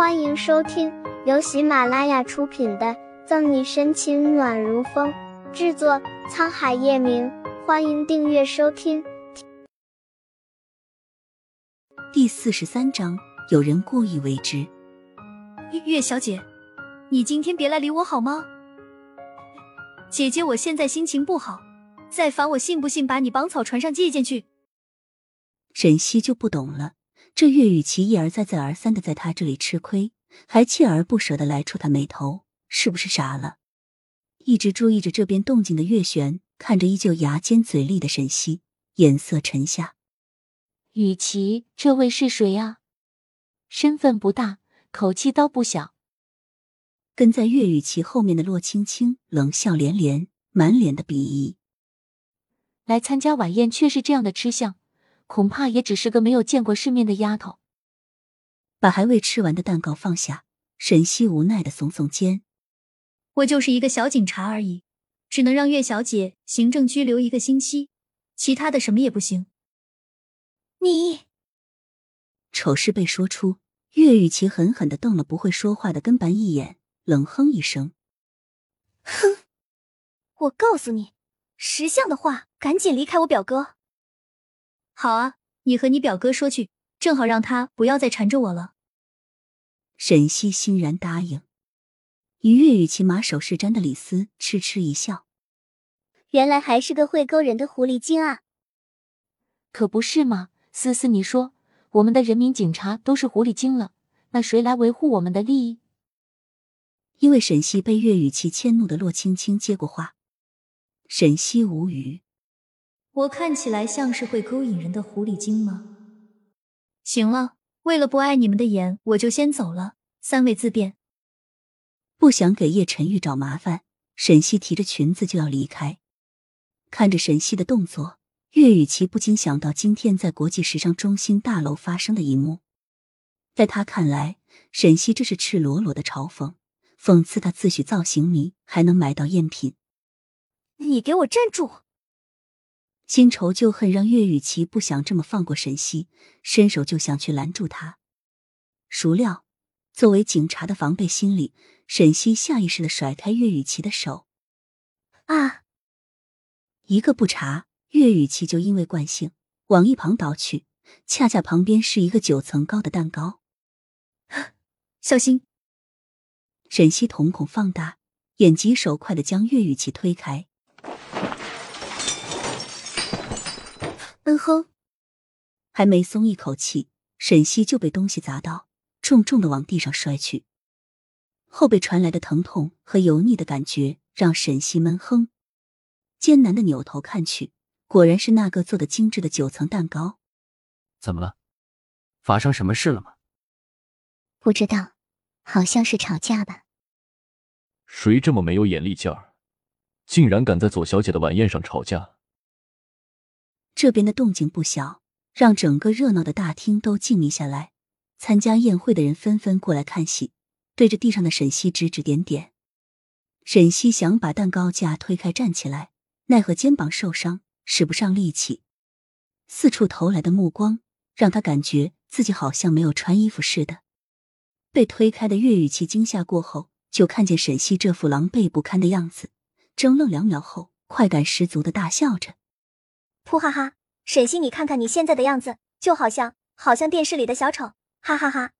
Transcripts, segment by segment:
欢迎收听由喜马拉雅出品的《赠你深情暖如风》，制作沧海夜明。欢迎订阅收听。第四十三章，有人故意为之。月小姐，你今天别来理我好吗？姐姐，我现在心情不好，再烦我信不信把你绑草船上借箭去？沈西就不懂了。这岳雨琪一而再再而三的在他这里吃亏，还锲而不舍的来触他眉头，是不是傻了？一直注意着这边动静的岳玄看着依旧牙尖嘴利的沈西，眼色沉下。雨琪，这位是谁呀？身份不大，口气倒不小。跟在岳雨琪后面的洛青青冷笑连连，满脸的鄙夷。来参加晚宴却是这样的吃相。恐怕也只是个没有见过世面的丫头。把还未吃完的蛋糕放下，沈西无奈的耸耸肩：“我就是一个小警察而已，只能让岳小姐行政拘留一个星期，其他的什么也不行。”你丑事被说出，岳雨琪狠狠的瞪了不会说话的跟班一眼，冷哼一声：“哼，我告诉你，识相的话，赶紧离开我表哥。”好啊，你和你表哥说去，正好让他不要再缠着我了。沈西欣然答应。与岳雨琪马首是瞻的李斯痴痴一笑，原来还是个会勾人的狐狸精啊！可不是嘛，思思，你说我们的人民警察都是狐狸精了，那谁来维护我们的利益？因为沈西被岳雨琪迁怒的洛青青接过话，沈西无语。我看起来像是会勾引人的狐狸精吗？行了，为了不碍你们的眼，我就先走了。三位自便。不想给叶晨玉找麻烦，沈西提着裙子就要离开。看着沈西的动作，岳雨琪不禁想到今天在国际时尚中心大楼发生的一幕。在他看来，沈西这是赤裸裸的嘲讽，讽刺他自诩造型迷还能买到赝品。你给我站住！新仇旧恨让岳雨琪不想这么放过沈西，伸手就想去拦住他。孰料，作为警察的防备心理，沈西下意识的甩开岳雨琪的手。啊！一个不察，岳雨琪就因为惯性往一旁倒去，恰恰旁边是一个九层高的蛋糕。小心！沈西瞳孔放大，眼疾手快的将岳雨琪推开。嗯哼，还没松一口气，沈西就被东西砸到，重重的往地上摔去。后背传来的疼痛和油腻的感觉让沈西闷哼，艰难的扭头看去，果然是那个做的精致的九层蛋糕。怎么了？发生什么事了吗？不知道，好像是吵架吧。谁这么没有眼力劲儿，竟然敢在左小姐的晚宴上吵架？这边的动静不小，让整个热闹的大厅都静谧下来。参加宴会的人纷纷过来看戏，对着地上的沈西指指点点。沈西想把蛋糕架推开站起来，奈何肩膀受伤，使不上力气。四处投来的目光让他感觉自己好像没有穿衣服似的。被推开的岳雨琪惊吓过后，就看见沈西这副狼狈不堪的样子，怔愣两秒后，快感十足的大笑着。噗哈哈，沈西，你看看你现在的样子，就好像好像电视里的小丑，哈哈哈。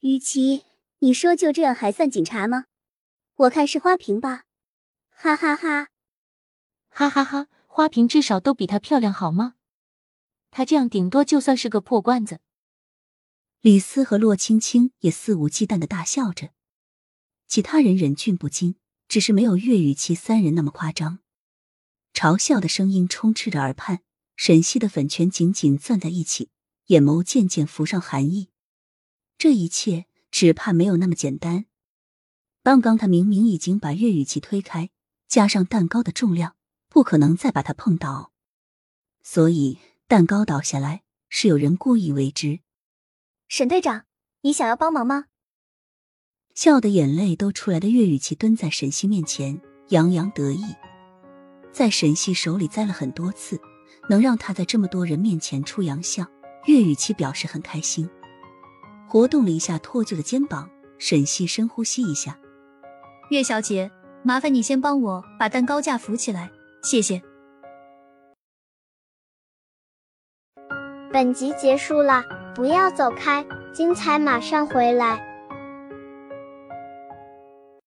雨琪，你说就这样还算警察吗？我看是花瓶吧，哈哈哈，哈哈哈，花瓶至少都比她漂亮好吗？她这样顶多就算是个破罐子。李斯和洛青青也肆无忌惮的大笑着，其他人忍俊不禁，只是没有岳雨琪三人那么夸张。嘲笑的声音充斥着耳畔，沈西的粉拳紧紧攥在一起，眼眸渐渐浮上寒意。这一切只怕没有那么简单。刚刚他明明已经把岳雨琪推开，加上蛋糕的重量，不可能再把他碰倒。所以蛋糕倒下来是有人故意为之。沈队长，你想要帮忙吗？笑得眼泪都出来的岳雨琪蹲在沈西面前，洋洋得意。在沈西手里栽了很多次，能让他在这么多人面前出洋相，岳雨琪表示很开心。活动了一下脱臼的肩膀。沈西深呼吸一下，岳小姐，麻烦你先帮我把蛋糕架扶起来，谢谢。本集结束了，不要走开，精彩马上回来。